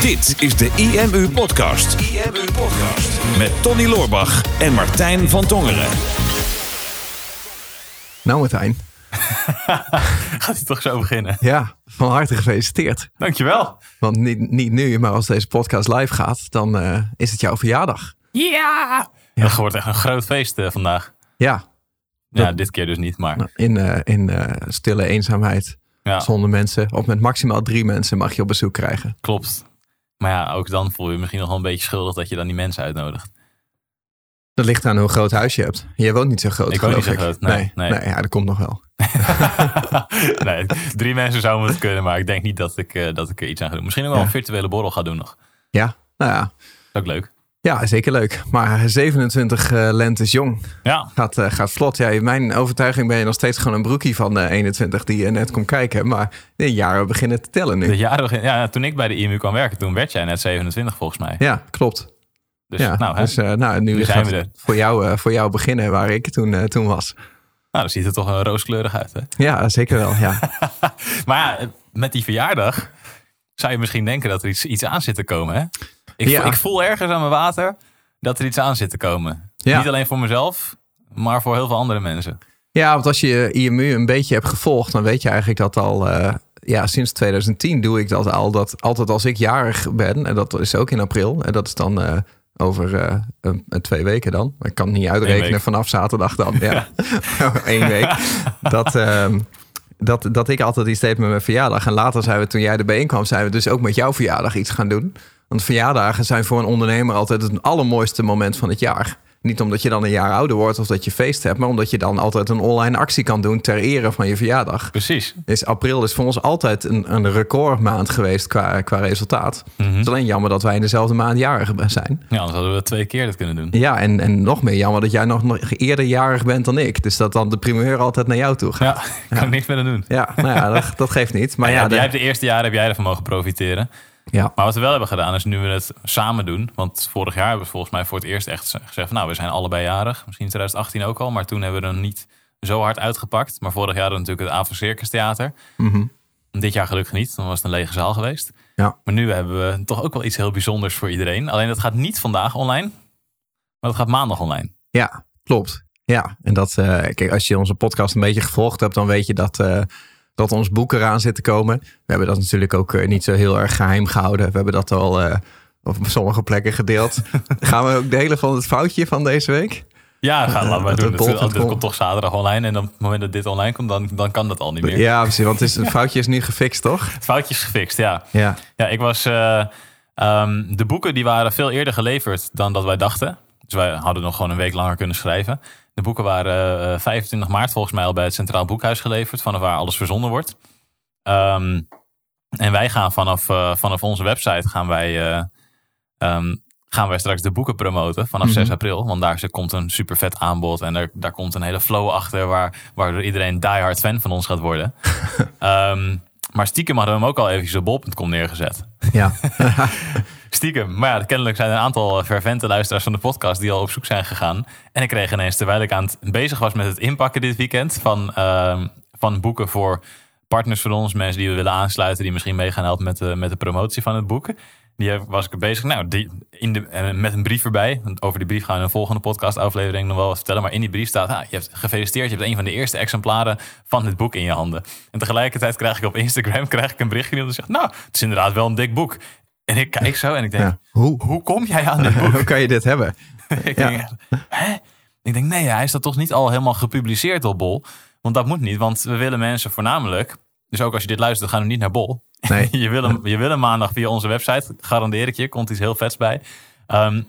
Dit is de IMU Podcast. IMU Podcast. Met Tony Loorbach en Martijn van Tongeren. Nou Martijn, Gaat hij toch zo beginnen? ja, van harte gefeliciteerd. Dankjewel. Want niet, niet nu, maar als deze podcast live gaat, dan eh, is het jouw verjaardag. Ja! Het wordt echt een groot feest eh, vandaag. Ja, Ja, dit keer dus niet, maar in, eh, in eh, stille eenzaamheid, ja, zonder mensen. Of met maximaal drie mensen mag je op bezoek krijgen. klopt. Maar ja, ook dan voel je je misschien nog wel een beetje schuldig dat je dan die mensen uitnodigt. Dat ligt aan hoe groot huis je hebt. Jij woont niet zo groot, Ik woon niet zo ik. groot, nee, nee, nee. nee, ja, dat komt nog wel. nee, drie mensen zouden moeten kunnen, maar ik denk niet dat ik, eh, dat ik er iets aan ga doen. Misschien ook wel Ja. een virtuele borrel ga doen nog. Ja, nou ja. Dat is ook leuk. Ja, zeker leuk. Maar 27 eh lentes jong Ja, gaat, eh, gaat vlot. Ja, in mijn overtuiging ben je nog steeds gewoon een broekie van de 21 die je net komt kijken. Maar de jaren beginnen te tellen nu. de jaren begin- ja, toen ik bij de IMU kwam werken, toen werd jij net 27 volgens mij. Ja, klopt. Dus, ja, nou, hè, dus eh, nou, nu, zijn we er. Voor jou, eh, voor jou beginnen waar ik toen, eh, toen was. nou, dan ziet het toch een rooskleurig uit. Hè? Ja, zeker wel. Ja. Maar ja, met die verjaardag zou je misschien denken dat er iets, iets aan zit te komen. Hè? Ik, Ja. ik voel ergens aan mijn water dat er iets aan zit te komen. Ja. Niet alleen voor mezelf, maar voor heel veel andere mensen. ja, want als je IMU een beetje hebt gevolgd, dan weet je eigenlijk dat al... eh, ja, sinds 2010 doe ik dat al. Dat altijd als ik jarig ben, en dat is ook in april. En dat is dan eh, over eh, een, twee weken dan. Ik kan het niet uitrekenen vanaf zaterdag dan. Ja, één week. Dat... ehm, dat, dat ik altijd iets deed met mijn verjaardag. En later zijn we, toen jij erbij kwam, zijn we dus ook met jouw verjaardag iets gaan doen. Want verjaardagen zijn voor een ondernemer altijd het allermooiste moment van het jaar. Niet omdat je dan een jaar ouder wordt of dat je feest hebt, maar omdat je dan altijd een online actie kan doen ter ere van je verjaardag. Precies. Dus april is voor ons altijd een, een recordmaand geweest qua, qua resultaat. Mhm. Het is alleen jammer dat wij in dezelfde maand jarig zijn. Ja, anders hadden we twee keer dat kunnen doen. Ja, en, en nog meer jammer dat jij nog, nog eerder jarig bent dan ik. Dus dat dan de primeur altijd naar jou toe gaat. Ja, kan ik niks meer aan doen. Ja, nou ja, dat, dat geeft niet. Maar Maar ja, ja, de- jij hebt de eerste jaren heb jij ervan mogen profiteren. Ja, Maar wat we wel hebben gedaan is nu we het samen doen. Want vorig jaar hebben we volgens mij voor het eerst echt gezegd... van, nou, we zijn allebei jarig. Misschien 2018 ook al. Maar toen hebben we er niet zo hard uitgepakt. Maar vorig jaar hadden we natuurlijk het Avon Circus Theater. Mhm. Dit jaar gelukkig niet. Dan was het een lege zaal geweest. Ja. Maar nu hebben we toch ook wel iets heel bijzonders voor iedereen. Alleen dat gaat niet vandaag online. Maar dat gaat maandag online. Ja, klopt. Ja, en dat, eh, kijk, als je onze podcast een beetje gevolgd hebt, dan weet je dat, eh, dat ons boek eraan zit te komen. We hebben dat natuurlijk ook eh, niet zo heel erg geheim gehouden. We hebben dat al eh, op sommige plekken gedeeld. Gaan we ook delen van het foutje van deze week? Ja, ga, laten we dat doen. het dit komt toch zaterdag online. En op het moment dat dit online komt, dan, dan kan dat al niet meer. Ja, precies. Want het, is, het foutje is nu gefixt, toch? Het foutje is gefixt, ja. Ja. Ja, ik was. eh, ehm, de boeken die waren veel eerder geleverd dan dat wij dachten. Dus wij hadden nog gewoon een week langer kunnen schrijven. De boeken waren eh, 25 maart volgens mij al bij het Centraal Boekhuis geleverd, vanaf waar alles verzonden wordt. Ehm, en wij gaan vanaf, eh, vanaf onze website gaan wij, eh, ehm, gaan wij straks de boeken promoten vanaf 6 april. Want daar komt een super vet aanbod en daar, daar komt een hele flow achter waar, waardoor iedereen diehard fan van ons gaat worden. Ehm, maar stiekem hadden we hem ook al eventjes op bol.com neergezet. Ja. Stiekem. Maar ja, kennelijk zijn er een aantal fervente luisteraars van de podcast die al op zoek zijn gegaan. En ik kreeg ineens, terwijl ik aan het bezig was met het inpakken dit weekend van, ehm, van boeken voor partners van ons, mensen die we willen aansluiten, die misschien mee gaan helpen met de, met de promotie van het boek. Die was ik bezig nou, die, in de, eh, met een brief erbij. Want over die brief gaan we in een volgende podcastaflevering nog wel wat vertellen. Maar in die brief staat, ah, je hebt gefeliciteerd. Je hebt een van de eerste exemplaren van dit boek in je handen. En tegelijkertijd krijg ik op Instagram krijg ik een berichtje zegt, nou, het is inderdaad wel een dik boek. En ik kijk zo en ik denk, Ja. Hoe? hoe kom jij aan dit boek? Hoe kan je dit hebben? ik, Ja. denk, hè? ik denk, nee, hij is dat toch niet al helemaal gepubliceerd op Bol? Want dat moet niet, want we willen mensen voornamelijk... Dus ook als je dit luistert, gaan we niet naar Bol. Nee. je, wil hem, je wil hem maandag via onze website, garandeer ik je. Komt iets heel vets bij. Ehm,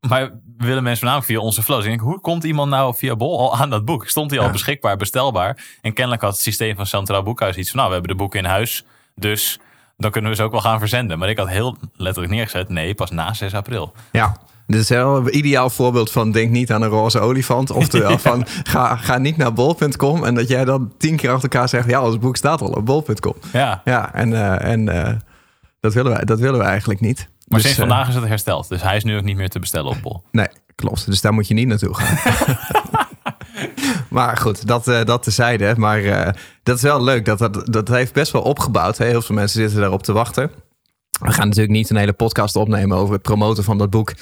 maar we willen mensen voornamelijk via onze flow. Dus ik denk, hoe komt iemand nou via Bol al aan dat boek? Stond hij al Ja. beschikbaar, bestelbaar? En kennelijk had het systeem van Centraal Boekhuis iets van... nou, we hebben de boeken in huis, dus dan kunnen we ze ook wel gaan verzenden. Maar ik had heel letterlijk neergezet, nee, pas na 6 april. Ja. Dit is wel een ideaal voorbeeld van denk niet aan een roze olifant. Oftewel van ga, ga niet naar bol.com. En dat jij dan tien keer achter elkaar zegt... ja, ons boek staat al op bol.com. Ja, Ja, en, eh, en eh, dat, willen wij, dat willen we eigenlijk niet. Maar Dus, sinds eh, vandaag is het hersteld. Dus hij is nu ook niet meer te bestellen op Bol. nee, klopt. Dus daar moet je niet naartoe gaan. maar goed, dat, eh dat tezijde. Maar eh, dat is wel leuk. Dat, dat, dat heeft best wel opgebouwd. Hè? Heel veel mensen zitten daarop te wachten. We gaan natuurlijk niet een hele podcast opnemen over het promoten van dat boek.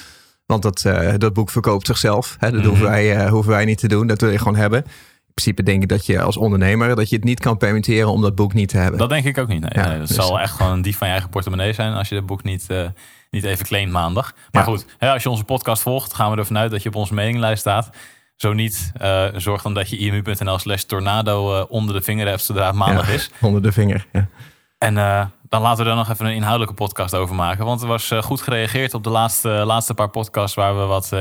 Want dat, uh, dat boek verkoopt zichzelf. Hè? Dat mm hoeven, wij, uh, hoeven wij niet te doen. Dat wil je gewoon hebben. In principe denk ik dat je als ondernemer... dat je het niet kan permitteren om dat boek niet te hebben. Dat denk ik ook niet. Nee, ja, nee, dat dus... zal echt gewoon een dief van je eigen portemonnee zijn... als je dat boek niet, uh, niet even claimt maandag. Maar ja. goed, hè, als je onze podcast volgt... gaan we ervan uit dat je op onze mailinglijst staat... Zo niet, uh, zorg dan dat je imu.nl slash tornado uh, onder de vinger hebt zodra het maandag ja, is. Onder de vinger, ja. En uh, dan laten we er nog even een inhoudelijke podcast over maken. Want er was goed gereageerd op de laatste, laatste paar podcasts... waar we wat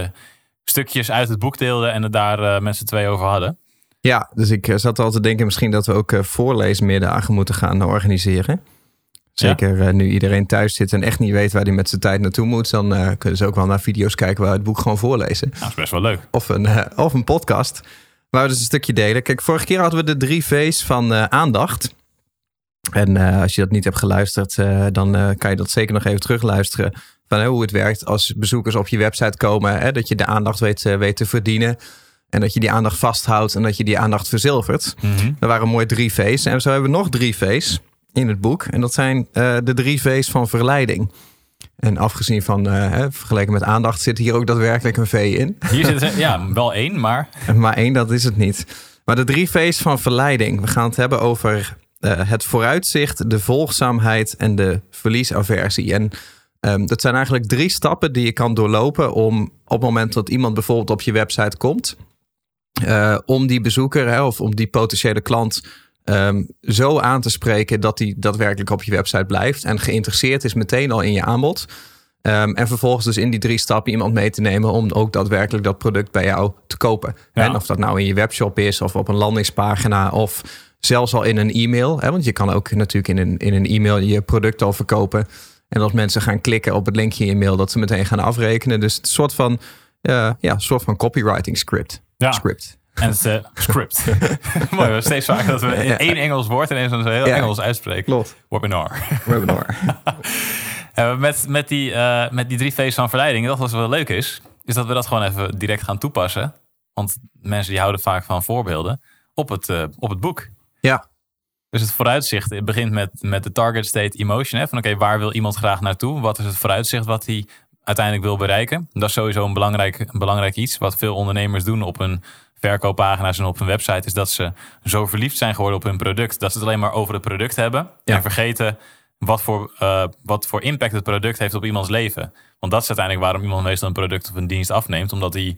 stukjes uit het boek deelden en het daar met z'n twee over hadden. Ja, dus ik zat al te denken misschien dat we ook voorleesmiddagen moeten gaan organiseren. Zeker ja. nu iedereen thuis zit en echt niet weet waar hij met zijn tijd naartoe moet. Dan uh, kunnen ze ook wel naar video's kijken waar het boek gewoon voorlezen. Nou, dat is best wel leuk. Of een, uh, of een podcast waar we dus een stukje delen. Kijk, vorige keer hadden we de drie V's van uh, aandacht. En als je dat niet hebt geluisterd, dan kan je dat zeker nog even terugluisteren. Van hoe het werkt als bezoekers op je website komen. Hè, dat je de aandacht weet, weet te verdienen. En dat je die aandacht vasthoudt en dat je die aandacht verzilvert. Mm -hmm. Er waren mooi drie V's. En zo hebben we nog drie V's in het boek. En dat zijn uh, de drie V's van verleiding. En afgezien van, uh, hè, vergeleken met aandacht, zit hier ook daadwerkelijk een V in. Hier zit er, ja, wel één, maar... maar één, dat is het niet. Maar de drie V's van verleiding. We gaan het hebben over uh, het vooruitzicht, de volgzaamheid en de verliesaversie. En um, dat zijn eigenlijk drie stappen die je kan doorlopen om op het moment dat iemand bijvoorbeeld op je website komt... Uh, om die bezoeker hè, of om die potentiële klant um, zo aan te spreken dat hij daadwerkelijk op je website blijft en geïnteresseerd is meteen al in je aanbod. Um, en vervolgens dus in die drie stappen iemand mee te nemen om ook daadwerkelijk dat product bij jou te kopen. Ja. En of dat nou in je webshop is of op een landingspagina of zelfs al in een e-mail. Hè? Want je kan ook natuurlijk in een, in een e-mail je product al verkopen. En als mensen gaan klikken op het linkje in je mail, dat ze meteen gaan afrekenen. Dus het soort van, uh, ja, soort van copywriting script. Ja. script. En het uh, script. Mooi, steeds vaker dat we in één Engels woord ineens een heel ja. Engels uitspreken. Klopt. Webinar. Webinar. uh, met, met, die, uh, met die drie V's van verleiding, dat wat wel leuk is, is dat we dat gewoon even direct gaan toepassen. Want mensen die houden vaak van voorbeelden op het, op het boek. Ja. Dus het vooruitzicht het begint met, met de target state emotion. Hè? Van oké, okay, waar wil iemand graag naartoe? Wat is het vooruitzicht wat hij uiteindelijk wil bereiken? Dat is sowieso een belangrijk, een belangrijk iets. Wat veel ondernemers doen op een verkooppagina's en op hun website is dat ze zo verliefd zijn geworden op hun product dat ze het alleen maar over het product hebben ja. en vergeten wat voor, uh, wat voor impact het product heeft op iemands leven. Want dat is uiteindelijk waarom iemand meestal een product of een dienst afneemt, omdat hij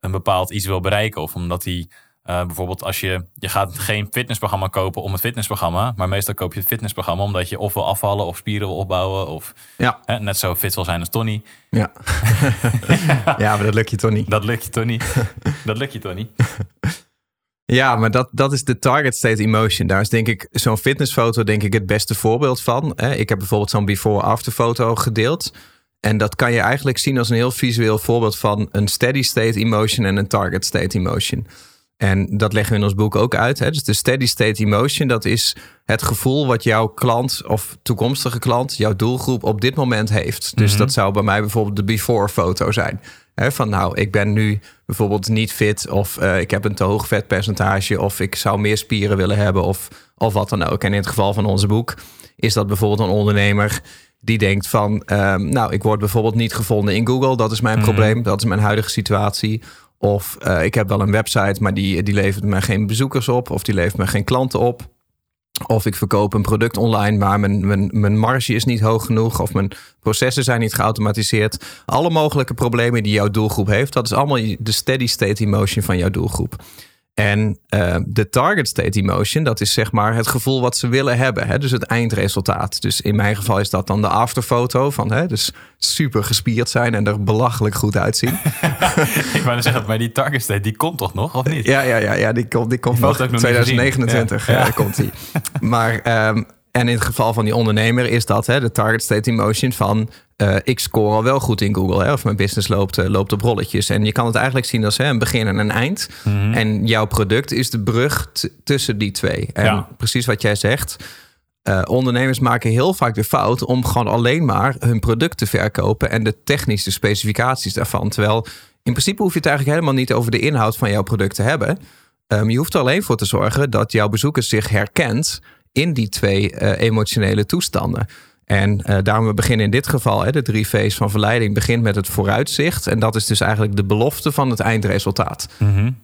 een bepaald iets wil bereiken of omdat hij uh, bijvoorbeeld als je, je gaat geen fitnessprogramma kopen om het fitnessprogramma, maar meestal koop je het fitnessprogramma omdat je of wil afvallen of spieren wil opbouwen of ja. hè, net zo fit wil zijn als Tony. Ja, ja maar dat lukt je toch niet. Dat lukt je toch niet. dat lukt je toch niet. Ja, maar dat, dat is de target state emotion. Daar is denk ik zo'n fitnessfoto denk ik het beste voorbeeld van. Ik heb bijvoorbeeld zo'n before-after foto gedeeld. En dat kan je eigenlijk zien als een heel visueel voorbeeld van een steady state emotion en een target state emotion. En dat leggen we in ons boek ook uit. Hè? Dus de steady state emotion, dat is het gevoel wat jouw klant of toekomstige klant, jouw doelgroep op dit moment heeft. Dus mm -hmm. dat zou bij mij bijvoorbeeld de before foto zijn. Hè? Van nou, ik ben nu bijvoorbeeld niet fit of uh, ik heb een te hoog vetpercentage of ik zou meer spieren willen hebben of, of wat dan ook. En in het geval van ons boek is dat bijvoorbeeld een ondernemer die denkt van, um, nou, ik word bijvoorbeeld niet gevonden in Google. Dat is mijn mm -hmm. probleem, dat is mijn huidige situatie. Of uh, ik heb wel een website, maar die, die levert me geen bezoekers op. Of die levert me geen klanten op. Of ik verkoop een product online, maar mijn, mijn, mijn marge is niet hoog genoeg. Of mijn processen zijn niet geautomatiseerd. Alle mogelijke problemen die jouw doelgroep heeft. Dat is allemaal de steady state emotion van jouw doelgroep. En uh, de target state emotion, dat is zeg maar het gevoel wat ze willen hebben. Hè? Dus het eindresultaat. Dus in mijn geval is dat dan de afterfoto van hè, dus super gespierd zijn en er belachelijk goed uitzien. ik wou zeggen, maar die target state, die komt toch nog, of niet? Ja, ja, ja, ja die komt, die komt nog. 2029 ja. Ja, komt die. Maar um, en in het geval van die ondernemer is dat hè, de target state emotion van uh, ik score al wel goed in Google. Hè, of mijn business loopt, uh, loopt op rolletjes. En je kan het eigenlijk zien als hè, een begin en een eind. Mm -hmm. En jouw product is de brug tussen die twee. En ja. precies wat jij zegt. Uh, ondernemers maken heel vaak de fout om gewoon alleen maar hun product te verkopen en de technische specificaties daarvan. Terwijl in principe hoef je het eigenlijk helemaal niet over de inhoud van jouw product te hebben. Um, je hoeft er alleen voor te zorgen dat jouw bezoeker zich herkent in die twee emotionele toestanden. En uh, daarom we beginnen in dit geval, hè, de drie V's van verleiding, begint met het vooruitzicht. En dat is dus eigenlijk de belofte van het eindresultaat.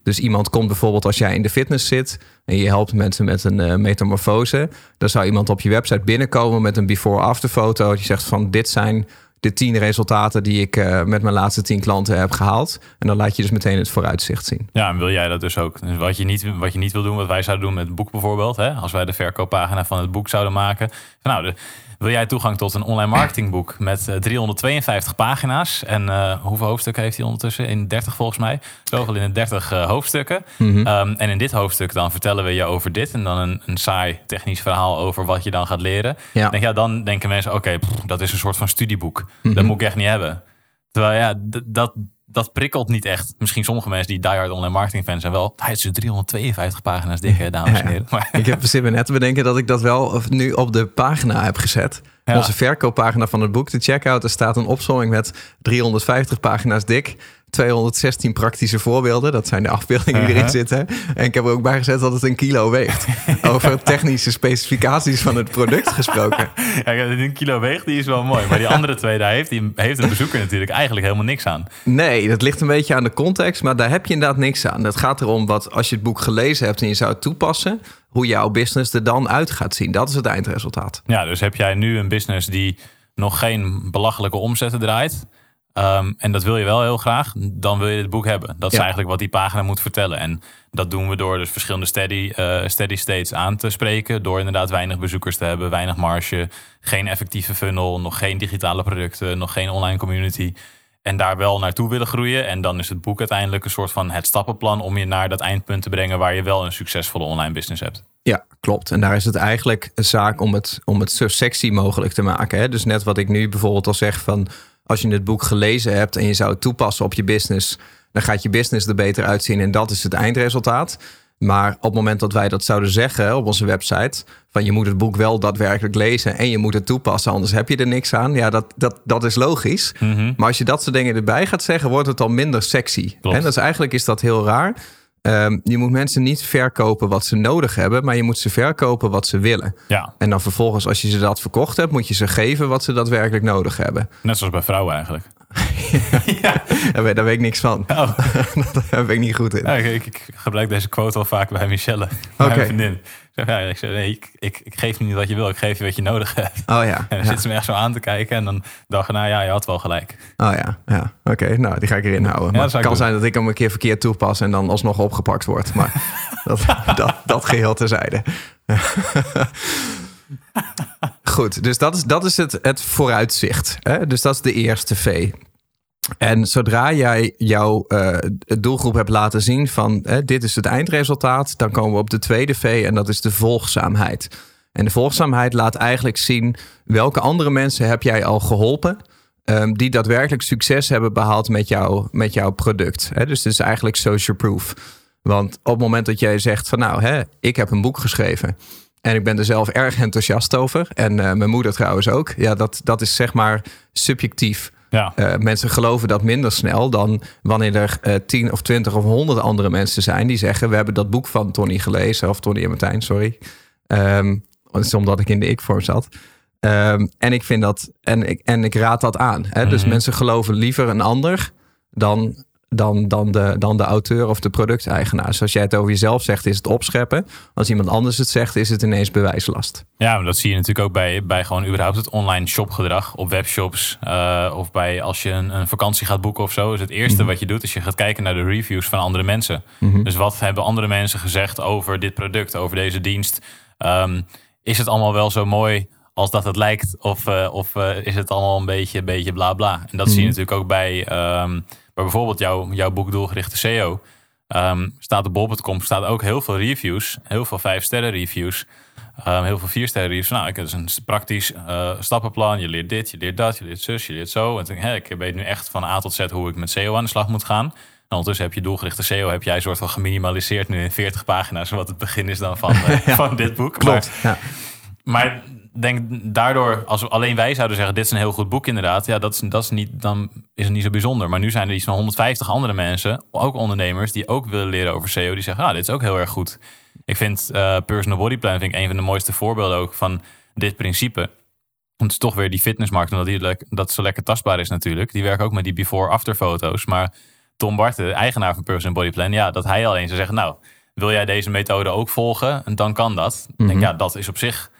Dus iemand komt bijvoorbeeld als jij in de fitness zit en je helpt mensen met een uh, metamorfose. Dan zou iemand op je website binnenkomen met een before-after foto. Je zegt van dit zijn de tien resultaten die ik uh, met mijn laatste tien klanten heb gehaald. En dan laat je dus meteen het vooruitzicht zien. Ja, en wil jij dat dus ook? Dus wat je niet, wat je niet wil doen, wat wij zouden doen met het boek bijvoorbeeld. Hè? Als wij de verkooppagina van het boek zouden maken. Nou, de, wil jij toegang tot een online marketingboek met 352 eh, pagina's? En uh, hoeveel hoofdstukken heeft hij ondertussen? In 30 volgens mij. Zoveel in de 30 uh, hoofdstukken. Mm -hmm. um, en in dit hoofdstuk dan vertellen we je over dit. En dan een, een saai technisch verhaal over wat je dan gaat leren. Ja. Denk, ja, dan denken mensen, oké, okay, dat is een soort van studieboek. Mm -hmm. Dat moet ik echt niet hebben. Terwijl ja, dat dat prikkelt niet echt. Misschien sommige mensen die diehard online marketing fans zijn wel. Hij is 352 pagina's dik, dames en heren. Maar, ik heb zin net te bedenken dat ik dat wel nu op de pagina heb gezet. Onze verkooppagina van het boek, de checkout, er staat een opzomming met 350 pagina's dik. 216 praktische voorbeelden. Dat zijn de afbeeldingen die erin zitten. En ik heb er ook bij gezet dat het een kilo weegt. Over technische specificaties van het product gesproken. Ja, een kilo weegt, die is wel mooi. Maar die andere twee, daar heeft, die, heeft een bezoeker natuurlijk eigenlijk helemaal niks aan. Nee, dat ligt een beetje aan de context. Maar daar heb je inderdaad niks aan. Het gaat erom wat als je het boek gelezen hebt en je zou het toepassen... hoe jouw business er dan uit gaat zien. Dat is het eindresultaat. Ja, dus heb jij nu een business die nog geen belachelijke omzetten draait... Um, en dat wil je wel heel graag, dan wil je het boek hebben. Dat is ja. eigenlijk wat die pagina moet vertellen. En dat doen we door dus verschillende steady, uh, steady states aan te spreken. Door inderdaad weinig bezoekers te hebben, weinig marge, geen effectieve funnel, nog geen digitale producten, nog geen online community. En daar wel naartoe willen groeien. En dan is het boek uiteindelijk een soort van het stappenplan om je naar dat eindpunt te brengen waar je wel een succesvolle online business hebt. Ja, klopt. En daar is het eigenlijk een zaak om het, om het zo sexy mogelijk te maken. Hè? Dus net wat ik nu bijvoorbeeld al zeg van als je het boek gelezen hebt en je zou het toepassen op je business, dan gaat je business er beter uitzien en dat is het eindresultaat. Maar op het moment dat wij dat zouden zeggen op onze website, van je moet het boek wel daadwerkelijk lezen en je moet het toepassen, anders heb je er niks aan. Ja, dat, dat, dat is logisch. Mm-hmm. Maar als je dat soort dingen erbij gaat zeggen, wordt het al minder sexy. En dat is, eigenlijk is dat heel raar. Um, je moet mensen niet verkopen wat ze nodig hebben, maar je moet ze verkopen wat ze willen. Ja. En dan vervolgens, als je ze dat verkocht hebt, moet je ze geven wat ze daadwerkelijk nodig hebben. Net zoals bij vrouwen eigenlijk. ja. Daar, weet, daar, weet, ik niks van. Oh. daar ben ik niet goed in. Ja, ik, ik, gebruik deze quote al vaak bij Michelle, okay. mijn vriendin. Ja, ik zeg, nee, ik, ik, ik, geef niet wat je wil, ik geef je wat je nodig hebt. Oh ja. En dan zit ze me echt zo aan te kijken en dan dacht ik, nou ja, je had wel gelijk. Oh ja, ja. Oké, nou, die ga ik erin houden. Maar het kan zijn dat ik hem een keer verkeerd toepas en dan alsnog opgepakt word. Maar dat, dat, dat geheel terzijde. Goed, dus dat is, dat is het, het vooruitzicht. Hè? Dus dat is de eerste V. En zodra jij jouw uh, doelgroep hebt laten zien van uh, dit is het eindresultaat, dan komen we op de tweede V en dat is de volgzaamheid. En de volgzaamheid laat eigenlijk zien welke andere mensen heb jij al geholpen um, die daadwerkelijk succes hebben behaald met, jou, met jouw product. Hè? Dus het is eigenlijk social proof. Want op het moment dat jij zegt van nou, hè, ik heb een boek geschreven en ik ben er zelf erg enthousiast over en uh, mijn moeder trouwens ook. Ja, dat, dat is zeg maar subjectief. Ja. Uh, mensen geloven dat minder snel dan wanneer er uh, tien of twintig of honderd andere mensen zijn die zeggen: We hebben dat boek van Tony gelezen, of Tony en Martijn, sorry. Um, omdat ik in de ik-vorm zat. Um, en ik vind dat, en ik, en ik raad dat aan. Hè? Mm. Dus mhm. mensen geloven liever een ander dan dan, dan, de, dan de auteur of de producteigenaar. Dus als jij het over jezelf zegt, is het opscheppen. Als iemand anders het zegt, is het ineens bewijslast. Ja, maar dat zie je natuurlijk ook bij, bij gewoon überhaupt het online shopgedrag op webshops. Uh, of bij als je een, een, vakantie gaat boeken of zo. Is het eerste mm wat je doet, is je gaat kijken naar de reviews van andere mensen. Mm -hmm. Dus wat hebben andere mensen gezegd over dit product, over deze dienst? Um, is het allemaal wel zo mooi als dat het lijkt? Of, uh, of uh, is het allemaal een beetje, beetje bla bla? En dat mm -hmm. zie je mhm. natuurlijk ook bij... Um, maar bijvoorbeeld jouw, jouw boek Doelgerichte SEO. Um, ehm, staat op bol.com staat ook heel veel reviews. Heel veel vijf sterren reviews. Um, heel veel vier sterren reviews. Nou, ik heb dus een praktisch uh, stappenplan. Je leert dit, je leert dat, je leert zus, je leert zo. En denk, ik weet nu echt van A tot Z hoe ik met SEO aan de slag moet gaan. En ondertussen heb je doelgerichte SEO, heb jij een soort van geminimaliseerd nu in 40 pagina's, wat het begin is dan van, uh, ja, van dit boek. Klopt. Maar, ja. maar denk daardoor, als we alleen wij zouden zeggen: Dit is een heel goed boek, inderdaad. Ja, dat is, dat is niet, dan is het niet zo bijzonder. Maar nu zijn er iets van 150 andere mensen, ook ondernemers, die ook willen leren over SEO. Die zeggen: Ah, dit is ook heel erg goed. Ik vind uh, personal body plan vind ik een van de mooiste voorbeelden ook van dit principe. het is toch weer die fitnessmarkt, omdat die, dat zo lekker tastbaar is natuurlijk. Die werken ook met die before-after foto's. Maar Tom Barten, eigenaar van Person Body Plan, ja, dat hij alleen zou zeggen, nou, wil jij deze methode ook volgen? En dan kan dat. Ik denk, Mhm. ja, dat is op zich,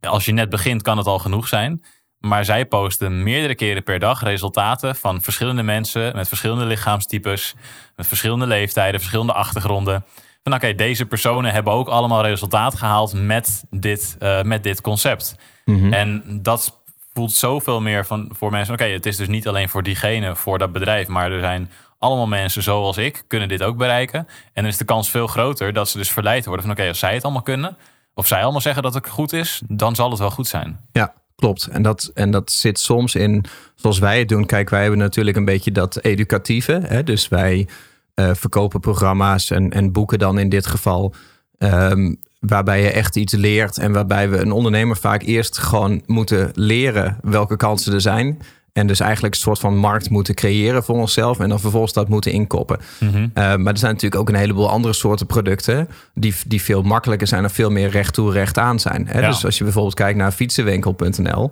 als je net begint, kan het al genoeg zijn. Maar zij posten meerdere keren per dag resultaten van verschillende mensen met verschillende lichaamstypes, met verschillende leeftijden, verschillende achtergronden. Van oké, deze personen hebben ook allemaal resultaat gehaald met dit, eh, met dit concept. Mhm. En dat voelt zoveel meer van, voor mensen. Oké, het is dus niet alleen voor diegene, voor dat bedrijf, maar er zijn allemaal mensen zoals ik kunnen dit ook bereiken. En dan is de kans veel groter dat ze dus verleid worden van oké, als zij het allemaal kunnen, of zij allemaal zeggen dat het goed is, dan zal het wel goed zijn. Ja, klopt. En dat, en dat zit soms in, zoals wij het doen. Kijk, wij hebben natuurlijk een beetje dat educatieve. Hè? Dus wij eh, verkopen programma's en, en boeken dan in dit geval. ehm, waarbij je echt iets leert en waarbij we een ondernemer vaak eerst gewoon moeten leren welke kansen er zijn. En dus eigenlijk een soort van markt moeten creëren voor onszelf. En dan vervolgens dat moeten inkoppen. Mhm. Uh, maar er zijn natuurlijk ook een heleboel andere soorten producten. Die, die veel makkelijker zijn en veel meer recht toe, recht aan zijn. Hè? Ja. Dus als je bijvoorbeeld kijkt naar fietsenwinkel.nl.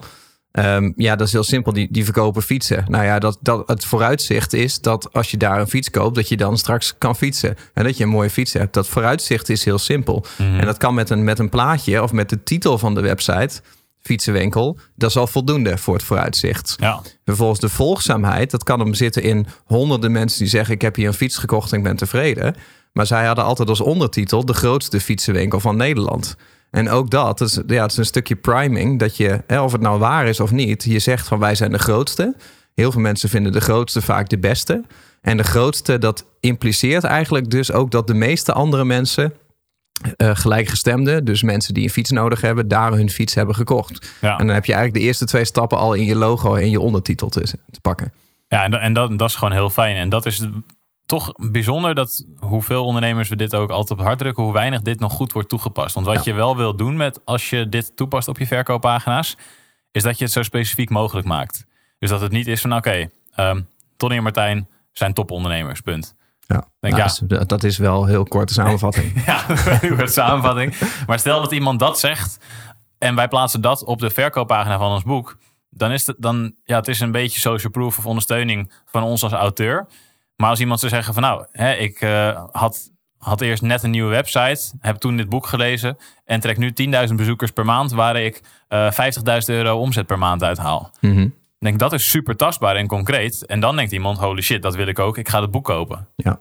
ehm, ja, dat is heel simpel. Die, die verkopen fietsen. Nou ja, dat, dat het vooruitzicht is dat als je daar een fiets koopt, dat je dan straks kan fietsen. En dat je een mooie fiets hebt. Dat vooruitzicht is heel simpel. Mhm. En dat kan met een, met een plaatje of met de titel van de website. Fietsenwinkel, dat is al voldoende voor het vooruitzicht. Ja, Vervolgens de volgzaamheid, dat kan hem zitten in honderden mensen die zeggen: Ik heb hier een fiets gekocht en ik ben tevreden. Maar zij hadden altijd als ondertitel de grootste fietsenwinkel van Nederland. En ook dat, dat is, ja, het is een stukje priming, dat je, hè, of het nou waar is of niet, je zegt van wij zijn de grootste. Heel veel mensen vinden de grootste vaak de beste. En de grootste, dat impliceert eigenlijk dus ook dat de meeste andere mensen, eh gelijkgestemden, dus mensen die een fiets nodig hebben, daar hun fiets hebben gekocht. ja. En dan heb je eigenlijk de eerste twee stappen al in je logo en je ondertitel te, te pakken. ja en, dat- en dat, dat is gewoon heel fijn. En dat is toch bijzonder dat hoeveel ondernemers we dit ook altijd op hard drukken, hoe weinig dit nog goed wordt toegepast. Want wat Ja. je wel wil doen met als je dit toepast op je verkooppagina's, is dat je het zo specifiek mogelijk maakt. Dus dat het niet is van oké, ehm, Tony en Martijn zijn topondernemers, punt. Ja, Denk, Nou, ja. dus dat- is wel een heel korte samenvatting. Ja, een korte samenvatting. Maar stel dat iemand dat zegt en wij plaatsen dat op de verkooppagina van ons boek, dan is het dan, ja, het is een beetje social proof of ondersteuning van ons als auteur. Maar als iemand zou zeggen van nou, hè, ik eh, had, had eerst net een nieuwe website, heb toen dit boek gelezen en trek nu 10.000 bezoekers per maand, waar ik eh 50.000 euro omzet per maand uithaal. Mhm. Ik denk dat is super tastbaar en concreet. En dan denkt iemand, holy shit, dat wil ik ook. Ik ga het boek kopen. Ja.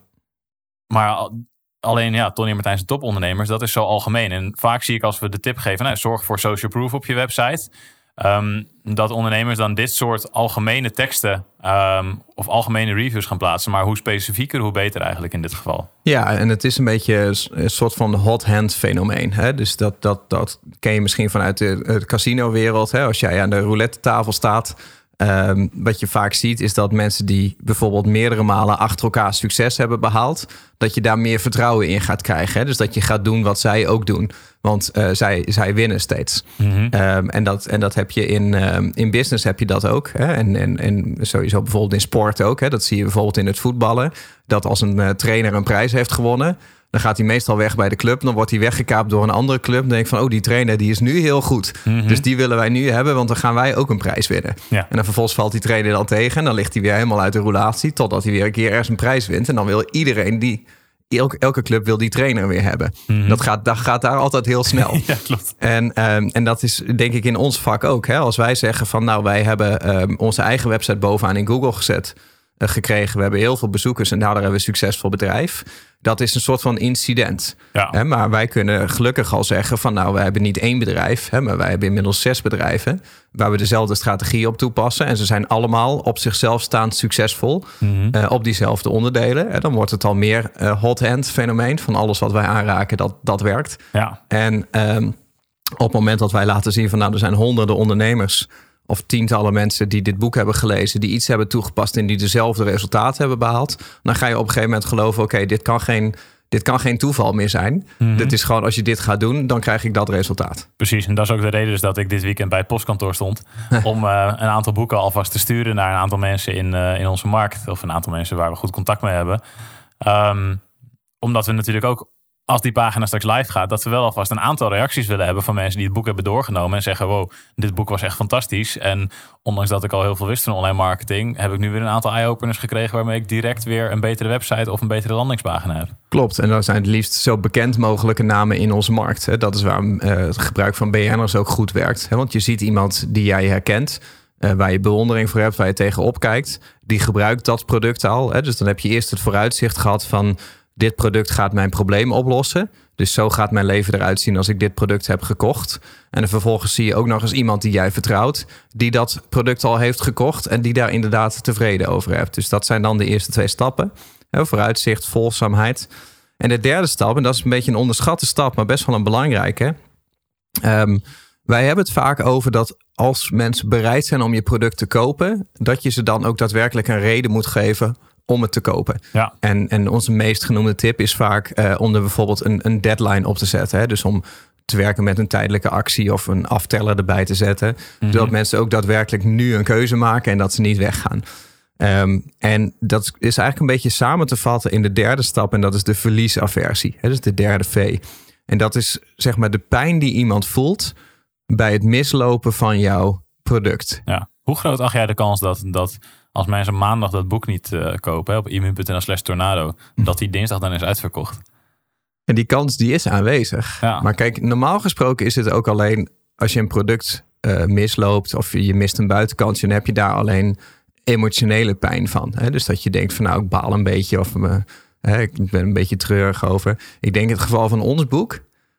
Maar al- alleen, ja, Tony en Martijn zijn topondernemers. Dat is zo algemeen. En vaak zie ik als we de tip geven, nou, zorg voor social proof op je website. ehm, dat ondernemers dan dit soort algemene teksten ehm, of algemene reviews gaan plaatsen. Maar hoe specifieker, hoe beter eigenlijk in dit geval. Ja, en het is een beetje een soort van hot hand fenomeen. Hè? Dus dat, dat, dat ken je misschien vanuit de, de casino-wereld. Hè? Als jij aan de roulette tafel staat. Ehm, wat je vaak ziet is dat mensen die bijvoorbeeld meerdere malen achter elkaar succes hebben behaald, dat je daar meer vertrouwen in gaat krijgen. Hè? Dus dat je gaat doen wat zij ook doen. Want eh, zij, zij winnen steeds. Ehm, en, dat, en dat heb je in, ehm, in business heb je dat ook. Hè? En, en, en sowieso bijvoorbeeld in sport ook. Hè? Dat zie je bijvoorbeeld in het voetballen. Dat als een eh, trainer een prijs heeft gewonnen. Dan gaat hij meestal weg bij de club. Dan wordt hij weggekaapt door een andere club. Dan denk ik van, oh, die trainer die is nu heel goed. Dus die willen wij nu hebben, want dan gaan wij ook een prijs winnen. Ja. En dan vervolgens valt die trainer dan tegen. En dan ligt hij weer helemaal uit de roulatie. Totdat hij weer een keer ergens een prijs wint. En dan wil iedereen die... Elke, elke club wil die trainer weer hebben. dat, gaat, dat gaat daar altijd heel snel. Ja, klopt. En, ehm, en dat is denk ik in ons vak ook. Hè? Als wij zeggen van nou, wij hebben ehm, onze eigen website bovenaan in Google gezet. eh, gekregen. We hebben heel veel bezoekers en daardoor hebben we een succesvol bedrijf. Dat is een soort van incident. Ja. Hè? Maar wij kunnen gelukkig al zeggen van nou, wij hebben niet één bedrijf. Hè? Maar wij hebben inmiddels zes bedrijven. Waar we dezelfde strategie op toepassen. En ze zijn allemaal op zichzelf staand succesvol. eh, op diezelfde onderdelen. En dan wordt het al meer eh, hot hand fenomeen. Van alles wat wij aanraken, dat, dat werkt. Ja, En ehm, op het moment dat wij laten zien van nou, er zijn honderden ondernemers of tientallen mensen die dit boek hebben gelezen, die iets hebben toegepast en die dezelfde resultaten hebben behaald, dan ga je op een gegeven moment geloven: oké, dit kan geen. Dit kan geen toeval meer zijn. Dit is gewoon, als je dit gaat doen, dan krijg ik dat resultaat. precies. En dat is ook de reden dus dat ik dit weekend bij het postkantoor stond. om eh, een aantal boeken alvast te sturen naar een aantal mensen in, eh, in onze markt. Of een aantal mensen waar we goed contact mee hebben. Ehm, omdat we natuurlijk ook als die pagina straks live gaat, dat we wel alvast een aantal reacties willen hebben van mensen die het boek hebben doorgenomen en zeggen: Wow, dit boek was echt fantastisch. En ondanks dat ik al heel veel wist van online marketing, heb ik nu weer een aantal eye-openers gekregen waarmee ik direct weer een betere website of een betere landingspagina heb. Klopt, en dan zijn het liefst zo bekend mogelijke namen in onze markt. Dat is waarom uh, het gebruik van BN'ers ook goed werkt. Want je ziet iemand die jij herkent, uh, waar je bewondering voor hebt, waar je tegenop kijkt, die gebruikt dat product al. Hè. Dus dan heb je eerst het vooruitzicht gehad van dit product gaat mijn probleem oplossen. Dus zo gaat mijn leven eruit zien als ik dit product heb gekocht. En vervolgens zie je ook nog eens iemand die jij vertrouwt, die dat product al heeft gekocht en die daar inderdaad tevreden over hebt. Dus dat zijn dan de eerste twee stappen. Vooruitzicht, volgzaamheid. En de derde stap, en dat is een beetje een onderschatte stap, maar best wel een belangrijke. Um, wij hebben het vaak over dat als mensen bereid zijn om je product te kopen, dat je ze dan ook daadwerkelijk een reden moet geven om het te kopen. Ja. En, en onze meest genoemde tip is vaak uh, om er bijvoorbeeld een, een deadline op te zetten. Hè? Dus om te werken met een tijdelijke actie of een afteller erbij te zetten. Mhm. Zodat mensen ook daadwerkelijk nu een keuze maken en dat ze niet weggaan. Um, en dat is eigenlijk een beetje samen te vatten in de derde stap. En dat is de verliesaversie. Hè? Dus de derde V. En dat is zeg maar de pijn die iemand voelt bij het mislopen van jouw product. Ja. Hoe groot acht jij de kans dat, dat als mensen maandag dat boek niet uh, kopen hè, op immuun.nl slash tornado, dat die dinsdag dan is uitverkocht? En die kans die is aanwezig. Ja. Maar kijk, normaal gesproken is het ook alleen als je een product uh, misloopt of je mist een buitenkantje, dan heb je daar alleen emotionele pijn van. Hè? Dus dat je denkt van nou, ik baal een beetje of me, hè, ik ben een beetje treurig over. Ik denk in het geval van ons boek,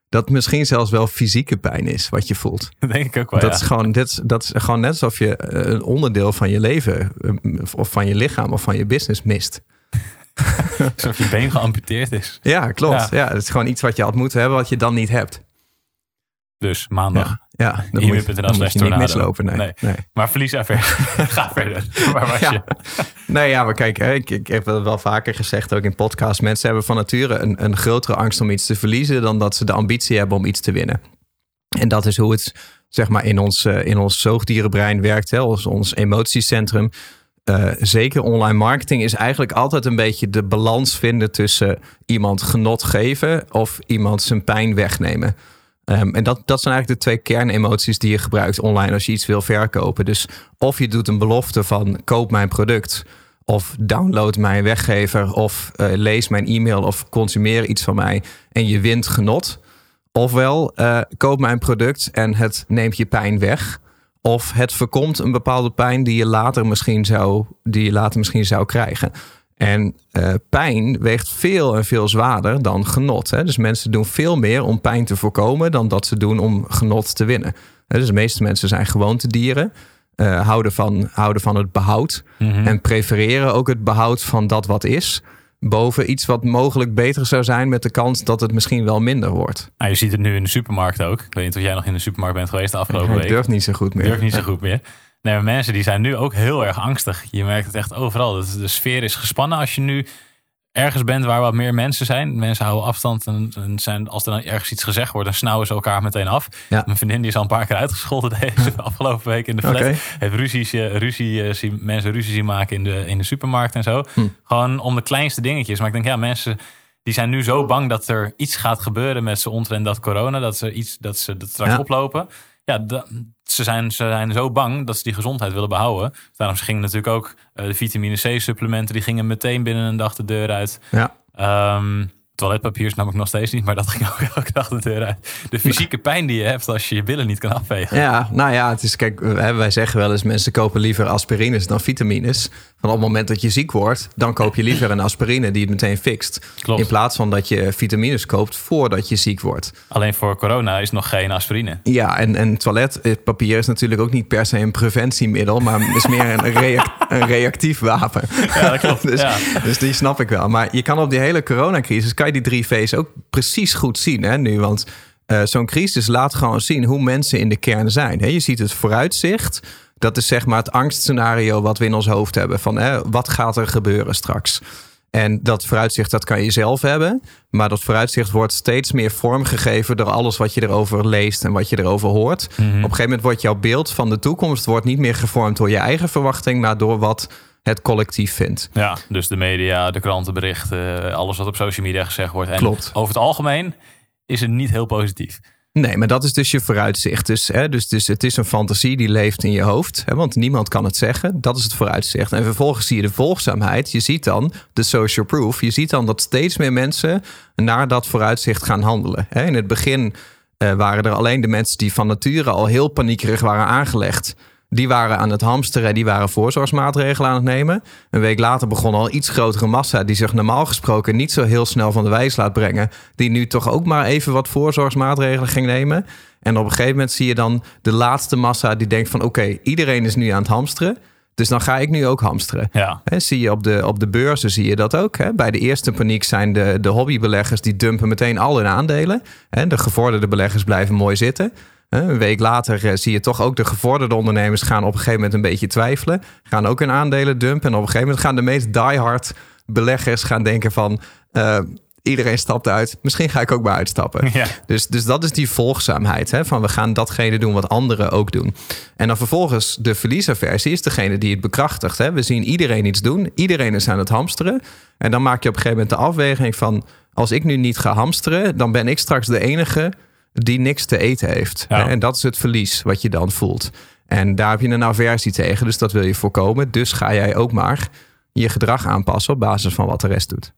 dat misschien zelfs wel fysieke pijn is wat je voelt. Dat denk ik ook wel. Dat, ja. is gewoon, dit, dat is gewoon net alsof je eh, een onderdeel van je leven of van je lichaam of van je business mist. Alsof je been geamputeerd is. Ja, klopt. Ja. Ja. het is gewoon iets wat je had moeten hebben, wat je dan niet hebt. Dus maandag. Ja, ja dan slash je niet mislopen. Nee. Nee. Nee. Maar verlies even. Ga verder. Waar was Ja. je? Nee, ja, maar kijk, ik, ik heb het wel vaker gezegd, ook in podcast. Mensen hebben van nature een, een grotere angst om iets te verliezen dan dat ze de ambitie hebben om iets te winnen. En dat is hoe het zeg maar in ons, eh, in ons zoogdierenbrein werkt, hè, ons, ons emotiecentrum. Eh, zeker online marketing is eigenlijk altijd een beetje de balans vinden tussen iemand genot geven of iemand zijn pijn wegnemen. Ehm, en dat, dat zijn eigenlijk de twee kernemoties die je gebruikt online als je iets wil verkopen. Dus of je doet een belofte van koop mijn product, of download mijn weggever, of eh, lees mijn e-mail, of consumeer iets van mij en je wint genot. Ofwel, eh, koop mijn product en het neemt je pijn weg. Of het voorkomt een bepaalde pijn die je later misschien zou, die je later misschien zou krijgen. En eh, pijn weegt veel en veel zwaarder dan genot. Hè? Dus mensen doen veel meer om pijn te voorkomen dan dat ze doen om genot te winnen. Dus de meeste mensen zijn gewoontedieren, eh houden, van, houden van het behoud Mhm. en prefereren ook het behoud van dat wat is. Boven iets wat mogelijk beter zou zijn met de kans dat het misschien wel minder wordt. Nou, je ziet het nu in de supermarkt ook. Ik weet niet of jij nog in de supermarkt bent geweest de afgelopen Ik week. durf niet zo goed meer. Durf niet zo goed meer. Nee, mensen die zijn nu ook heel erg angstig. Je merkt het echt overal. Dat De sfeer is gespannen. Als je nu ergens bent waar wat meer mensen zijn. Mensen houden afstand. En, zijn, als er dan ergens iets gezegd wordt, dan snauwen ze elkaar meteen af. Ja. Mijn vriendin die is al een paar keer uitgescholden deze afgelopen week in de flat. Oké. Heeft ruzies, eh, ruzie, eh, zien, mensen ruzie zien maken in de, in de supermarkt en zo. Hm. Gewoon om de kleinste dingetjes. Maar ik denk, ja, mensen die zijn nu zo bang dat er iets gaat gebeuren met ze omtrent dat corona. Dat ze iets dat ze dat straks Ja. oplopen. Ja, ze, zijn, ze zijn zo bang dat ze die gezondheid willen behouden. Daarom gingen natuurlijk ook eh, de vitamine C supplementen. Die gingen meteen binnen een dag de deur uit. Ja. Ehm, toiletpapier snap ik nog steeds niet, maar dat ging ook elke dag de deur uit. De fysieke pijn die je hebt als je je billen niet kan afvegen. Ja, nou ja, het is, kijk, hè, wij zeggen wel eens mensen kopen liever aspirines dan vitamines. Van op het moment dat je ziek wordt, dan koop je liever een aspirine die het meteen fixt. Klopt. In plaats van dat je vitamines koopt voordat je ziek wordt. Alleen voor corona is nog geen aspirine. Ja, en, en toiletpapier is natuurlijk ook niet per se een preventiemiddel, maar is meer een, een reactief wapen. Ja, dat klopt. dus, ja. dus die snap ik wel. Maar je kan op die hele coronacrisis, kan je die drie V's ook precies goed zien hè, nu. Want eh, zo'n crisis laat gewoon zien hoe mensen in de kern zijn. Hè. Je ziet het vooruitzicht. Dat is zeg maar het angstscenario wat we in ons hoofd hebben. Van hè, wat gaat er gebeuren straks? En dat vooruitzicht, dat kan je zelf hebben. Maar dat vooruitzicht wordt steeds meer vormgegeven door alles wat je erover leest en wat je erover hoort. Mhm. Op een gegeven moment wordt jouw beeld van de toekomst wordt niet meer gevormd door je eigen verwachting, maar door wat het collectief vindt. Ja, dus de media, de krantenberichten, alles wat op social media gezegd wordt. En Klopt. over het algemeen is het niet heel positief. Nee, maar dat is dus je vooruitzicht. Dus, hè, dus, dus het is een fantasie die leeft in je hoofd. Hè, want niemand kan het zeggen. Dat is het vooruitzicht. En vervolgens zie je de volgzaamheid. Je ziet dan de social proof. Je ziet dan dat steeds meer mensen naar dat vooruitzicht gaan handelen. Hè, in het begin uh, waren er alleen de mensen die van nature al heel paniekerig waren aangelegd. Die waren aan het hamsteren, die waren voorzorgsmaatregelen aan het nemen. Een week later begon al iets grotere massa, die zich normaal gesproken niet zo heel snel van de wijs laat brengen. Die nu toch ook maar even wat voorzorgsmaatregelen ging nemen. En op een gegeven moment zie je dan de laatste massa die denkt van oké, iedereen is nu aan het hamsteren. Dus dan ga ik nu ook hamsteren. Ja. He, zie je op de, op de beurzen zie je dat ook. He. Bij de eerste paniek zijn de, de hobbybeleggers die dumpen meteen al hun aandelen. He, de gevorderde beleggers blijven mooi zitten. Een week later eh, zie je toch ook de gevorderde ondernemers gaan op een gegeven moment een beetje twijfelen. Gaan ook hun aandelen dumpen. En op een gegeven moment gaan de meest diehard beleggers gaan denken van... Uh, iedereen stapt uit. Misschien ga ik ook maar uitstappen. Ja. Dus, dus dat is die volgzaamheid. Hè? Van we gaan datgene doen wat anderen ook doen. En dan vervolgens de verliesaversie is degene die het bekrachtigt. Hè? We zien iedereen iets doen. Iedereen is aan het hamsteren. En dan maak je op een gegeven moment de afweging van... als ik nu niet ga hamsteren, dan ben ik straks de enige die niks te eten heeft. Ja. En dat is het verlies wat je dan voelt. En daar heb je een aversie tegen, dus dat wil je voorkomen. Dus ga jij ook maar je gedrag aanpassen op basis van wat de rest doet.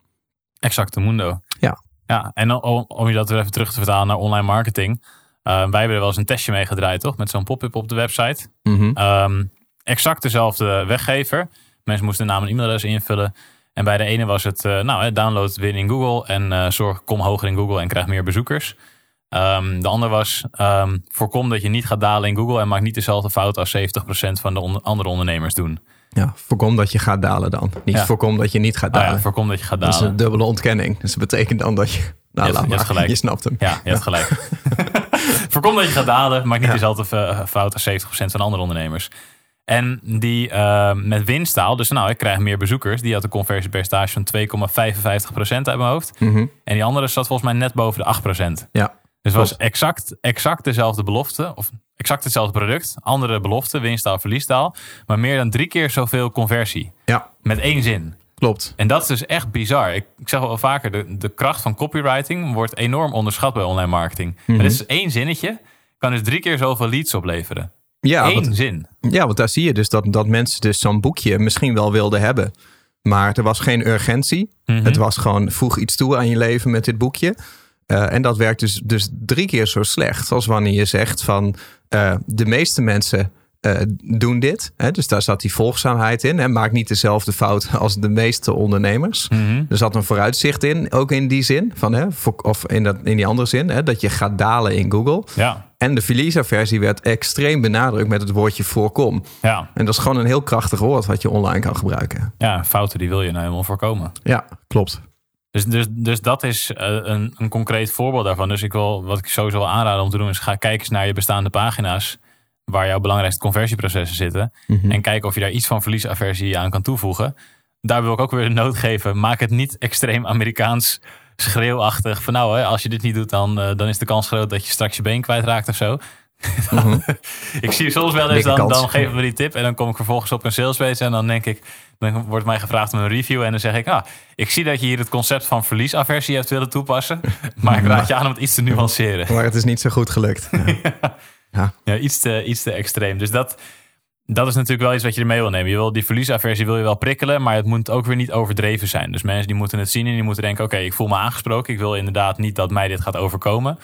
Exacte mundo. Ja. Ja, en om, om je dat weer even terug te vertalen naar online marketing. Uh, wij hebben er wel eens een testje mee gedraaid, toch? Met zo'n pop-up op de website. Mm -hmm. um, exact dezelfde weggever. Mensen moesten naam en e-mailadres invullen. En bij de ene was het, uh, nou, download win in Google en uh, zorg, kom hoger in Google en krijg meer bezoekers. Um, de ander was, um, voorkom dat je niet gaat dalen in Google en maak niet dezelfde fout als 70% van de on andere ondernemers doen. Ja, voorkom dat je gaat dalen dan. Niet Ja. voorkom dat je niet gaat Ah dalen. ja, voorkom dat je gaat dat is dalen. een dubbele ontkenning. Dus dat betekent dan dat je... Nou, Je laat je gelijk. Je snapt hem. Ja, je hebt gelijk. Voorkom dat je gaat dalen, maak niet dezelfde fout als 70% van andere ondernemers. En die eh, met winstaal, dus nou, ik krijg meer bezoekers. Die had een conversiepercentage van 2,55% uit mijn hoofd. Mhm. En die andere zat volgens mij net boven de 8%. Ja, Dus het was exact, exact dezelfde belofte, of exact hetzelfde product. Andere belofte, winstaal, verliestaal. Maar meer dan drie keer zoveel conversie. ja, Met één zin. klopt. En dat is dus echt bizar. Ik, ik zeg wel vaker, de, de kracht van copywriting wordt enorm onderschat bij online marketing. Maar dit is één zinnetje, kan dus drie keer zoveel leads opleveren. Ja, Eén want, zin. ja, want daar zie je dus dat, dat mensen dus zo'n boekje misschien wel wilden hebben. Maar er was geen urgentie. Mhm. Het was gewoon voeg iets toe aan je leven met dit boekje. Eh, en dat werkt dus, dus drie keer zo slecht als wanneer je zegt van eh, de meeste mensen eh, doen dit. Hè? Dus daar zat die volgzaamheid in. En maak niet dezelfde fout als de meeste ondernemers. Mhm. Er zat een vooruitzicht in, ook in die zin. Van, hè, of in, dat, in die andere zin, hè, dat je gaat dalen in Google. Ja, En de Felisa-versie werd extreem benadrukt met het woordje voorkom. ja. En dat is gewoon een heel krachtig woord wat je online kan gebruiken. ja, fouten die wil je nou helemaal voorkomen. Ja, klopt. Dus, dus, dus dat is eh, een, een concreet voorbeeld daarvan. Dus ik wil, wat ik sowieso wil aanraden om te doen, is ga kijken eens naar je bestaande pagina's. Waar jouw belangrijkste conversieprocessen zitten. Mhm. En kijken of je daar iets van verliesaversie aan kan toevoegen. Daar wil ik ook weer een noot geven. Maak het niet extreem Amerikaans schreeuwachtig. Van nou, hè, als je dit niet doet, dan, eh, dan is de kans groot dat je straks je been kwijtraakt of zo. ik zie soms wel eens, dan, dan geven we die tip. En dan kom ik vervolgens op een salespage. En dan denk ik, dan wordt mij gevraagd om een review. En dan zeg ik, ah, ik zie dat je hier het concept van verliesaversie hebt willen toepassen. Maar ik raad je aan om het iets te nuanceren. Maar het is niet zo goed gelukt. Ja. Ja, iets te, iets te extreem. Dus dat, dat is natuurlijk wel iets wat je ermee wil nemen. Je wil die verliesaversie wil je wel prikkelen, maar het moet ook weer niet overdreven zijn. Dus mensen die moeten het zien en die moeten denken: oké, ik voel me aangesproken. Ik wil inderdaad niet dat mij dit gaat overkomen.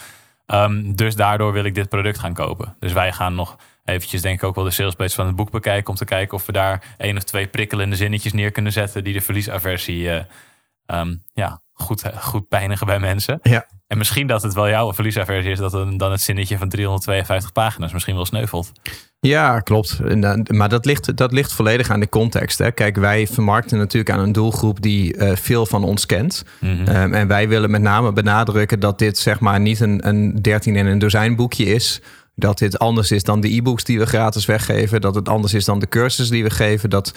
Ehm, dus daardoor wil ik dit product gaan kopen. Dus wij gaan nog eventjes, denk ik, ook wel de salespage van het boek bekijken. Om te kijken of we daar één of twee prikkelende zinnetjes neer kunnen zetten. die de verliesaversie eh, ehm, ja, goed, goed pijnigen bij mensen. Ja. En misschien dat het wel jouw verliesaversie is, dat het dan het zinnetje van 352 pagina's misschien wel sneuvelt. Ja, klopt. En, eh, Maar dat ligt, dat ligt volledig aan de context. Hè. Kijk, wij vermarkten natuurlijk aan een doelgroep die eh, veel van ons kent. Mhm. Ehm, en wij willen met name benadrukken dat dit zeg maar niet een, een 13 in een dozijn boekje is. Dat dit anders is dan de e-books die we gratis weggeven. Dat het anders is dan de cursus die we geven. Dat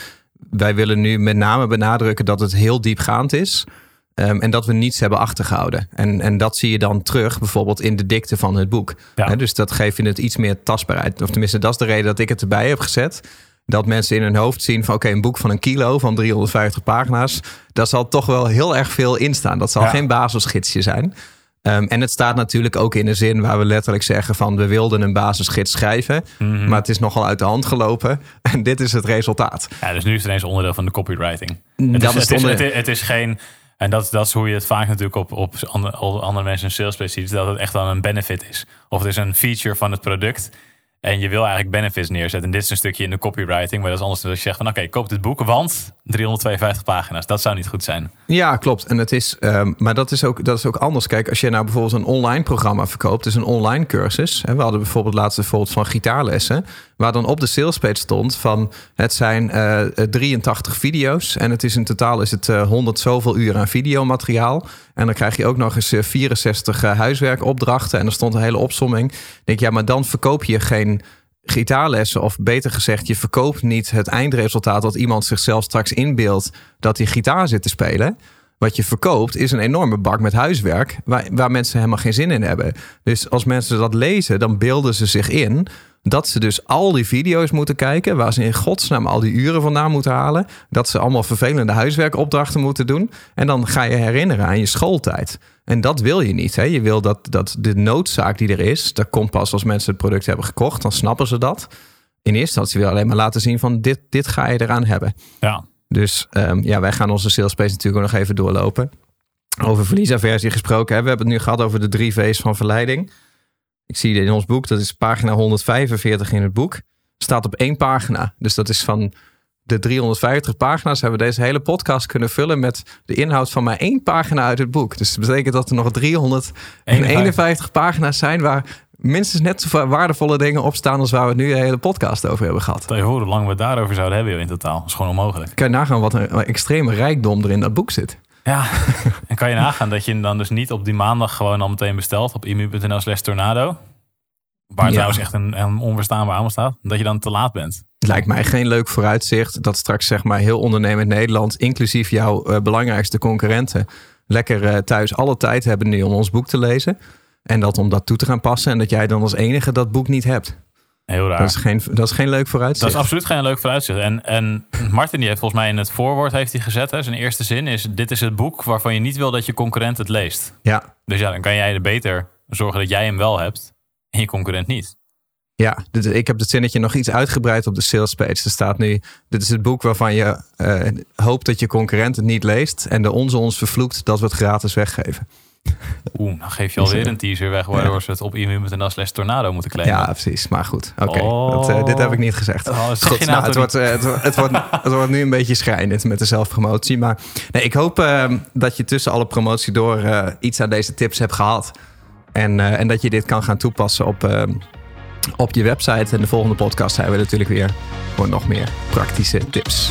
wij willen nu met name benadrukken dat het heel diepgaand is. Ehm, en dat we niets hebben achtergehouden. En, en dat zie je dan terug bijvoorbeeld in de dikte van het boek. Ja. Dus dat geeft je het iets meer tastbaarheid. Of tenminste, dat is de reden dat ik het erbij heb gezet. dat mensen in hun hoofd zien van oké, een boek van een kilo van 350 pagina's, daar zal toch wel heel erg veel in staan. Dat zal Ja. geen basisgidsje zijn. Ehm, en het staat natuurlijk ook in de zin waar we letterlijk zeggen van we wilden een basisgids schrijven, Mhm. maar het is nogal uit de hand gelopen en dit is het resultaat. Ja, dus nu is het ineens onderdeel van de copywriting. Dat het, is is, het het, is, onder- het, is, het is geen... En dat, dat is hoe je het vaak natuurlijk op, op andere, andere mensen in sales space ziet. Dat het echt wel een benefit is. Of het is een feature van het product. En je wil eigenlijk benefits neerzetten. En dit is een stukje in de copywriting. Maar dat is anders dan als je zegt van... Oké, koop dit boek, want 352 pagina's. Dat zou niet goed zijn. Ja, klopt. En het is, ehm, maar dat is, ook, dat is ook anders. Kijk, als je nou bijvoorbeeld een online programma verkoopt, dus een online cursus. Hè, we hadden bijvoorbeeld laatst een voorbeeld van gitaarlessen, waar dan op de salespage stond van het zijn eh, 83 video's en het is in totaal is het eh, 100 zoveel uur aan videomateriaal. En dan krijg je ook nog eens eh, 64 eh, huiswerkopdrachten en er stond een hele opsomming. Ik denk, ja, maar dan verkoop je geen gitaarlessen, of beter gezegd, je verkoopt niet het eindresultaat dat iemand zichzelf straks inbeeldt dat hij gitaar zit te spelen. Wat je verkoopt is een enorme bak met huiswerk waar, waar mensen helemaal geen zin in hebben. Dus als mensen dat lezen, dan beelden ze zich in dat ze dus al die video's moeten kijken, waar ze in godsnaam al die uren vandaan moeten halen. Dat ze allemaal vervelende huiswerkopdrachten moeten doen. En dan ga je herinneren aan je schooltijd. En dat wil je niet. Hè? Je wil dat, dat de noodzaak die er is, dat komt pas als mensen het product hebben gekocht, dan snappen ze dat. In eerste instantie wil je alleen maar laten zien van dit, dit ga je eraan hebben. Ja, Dus ehm, ja, wij gaan onze sales space natuurlijk ook nog even doorlopen. Over verliesaversie gesproken. Hè? We hebben het nu gehad over de drie V's van verleiding. Ik zie in ons boek, dat is pagina 145 in het boek. Staat op één pagina. Dus dat is van de 350 pagina's hebben we deze hele podcast kunnen vullen met de inhoud van maar één pagina uit het boek. Dus dat betekent dat er nog 351 pagina's zijn waar minstens net zoveel waardevolle dingen op staan als waar we het nu de hele podcast over hebben gehad. stel je voor hoe lang we het daarover zouden hebben in totaal. Dat is gewoon onmogelijk. Kan je nagaan wat een extreme rijkdom er in dat boek zit. Ja, en kan je nagaan dat je hem dan dus niet op die maandag gewoon al meteen bestelt op imu.nl slash tornado. Waar Ja. trouwens echt een, een onverstaanbaar aan staat. Dat je dan te laat bent. Het lijkt mij geen leuk vooruitzicht dat straks zeg maar heel ondernemend Nederland, inclusief jouw eh, belangrijkste concurrenten, lekker eh, thuis alle tijd hebben nu om ons boek te lezen. En dat om dat toe te gaan passen en dat jij dan als enige dat boek niet hebt. Heel raar. Dat is geen, dat is geen leuk Dat vooruitzicht. is absoluut geen leuk vooruitzicht. En, en Martin die heeft volgens mij in het voorwoord heeft hij gezet. Hè, zijn eerste zin is: dit is het boek waarvan je niet wil dat je concurrent het leest. Ja, Dus ja, dan kan jij er beter zorgen dat jij hem wel hebt en je concurrent niet. ja dit, ik heb het zinnetje nog iets uitgebreid op de sales page. Er staat nu, dit is het boek waarvan je eh, hoopt dat je concurrent het niet leest en de onze ons vervloekt dat we het gratis weggeven. Oeh, dan geef je alweer een teaser weg waardoor ze het op imu.nl slash tornado moeten claimen. Ja, precies. Maar goed, oké. Oh. Eh, dit heb ik niet gezegd. Oh, Goed, nou het, wordt, het, wordt- het, wordt, het wordt nu een beetje schrijnend met de zelfpromotie. Maar nee, ik hoop eh, dat je tussen alle promotie door eh, iets aan deze tips hebt gehad. En, eh, en dat je dit kan gaan toepassen op, eh, op je website. En de volgende podcast zijn we natuurlijk weer voor nog meer praktische tips.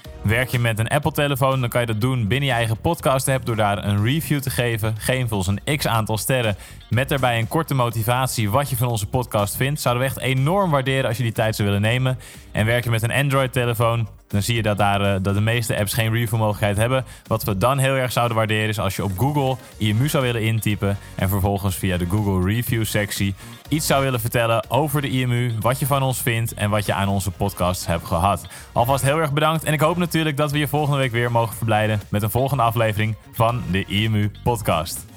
Werk je met een Apple-telefoon, dan kan je dat doen binnen je eigen podcast-app door daar een review te geven. Geef ons een x-aantal sterren met daarbij een korte motivatie wat je van onze podcast vindt. Zouden we echt enorm waarderen als je die tijd zou willen nemen. En werk je met een Android-telefoon, dan zie je dat, daar, eh, dat de meeste apps geen review-mogelijkheid hebben. Wat we dan heel erg zouden waarderen is als je op Google IMU zou willen intypen en vervolgens via de Google Review-sectie iets zou willen vertellen over de IMU, wat je van ons vindt en wat je aan onze podcast hebt gehad. Alvast heel erg bedankt en ik hoop natuurlijk dat we je volgende week weer mogen verblijden met een volgende aflevering van de IMU Podcast.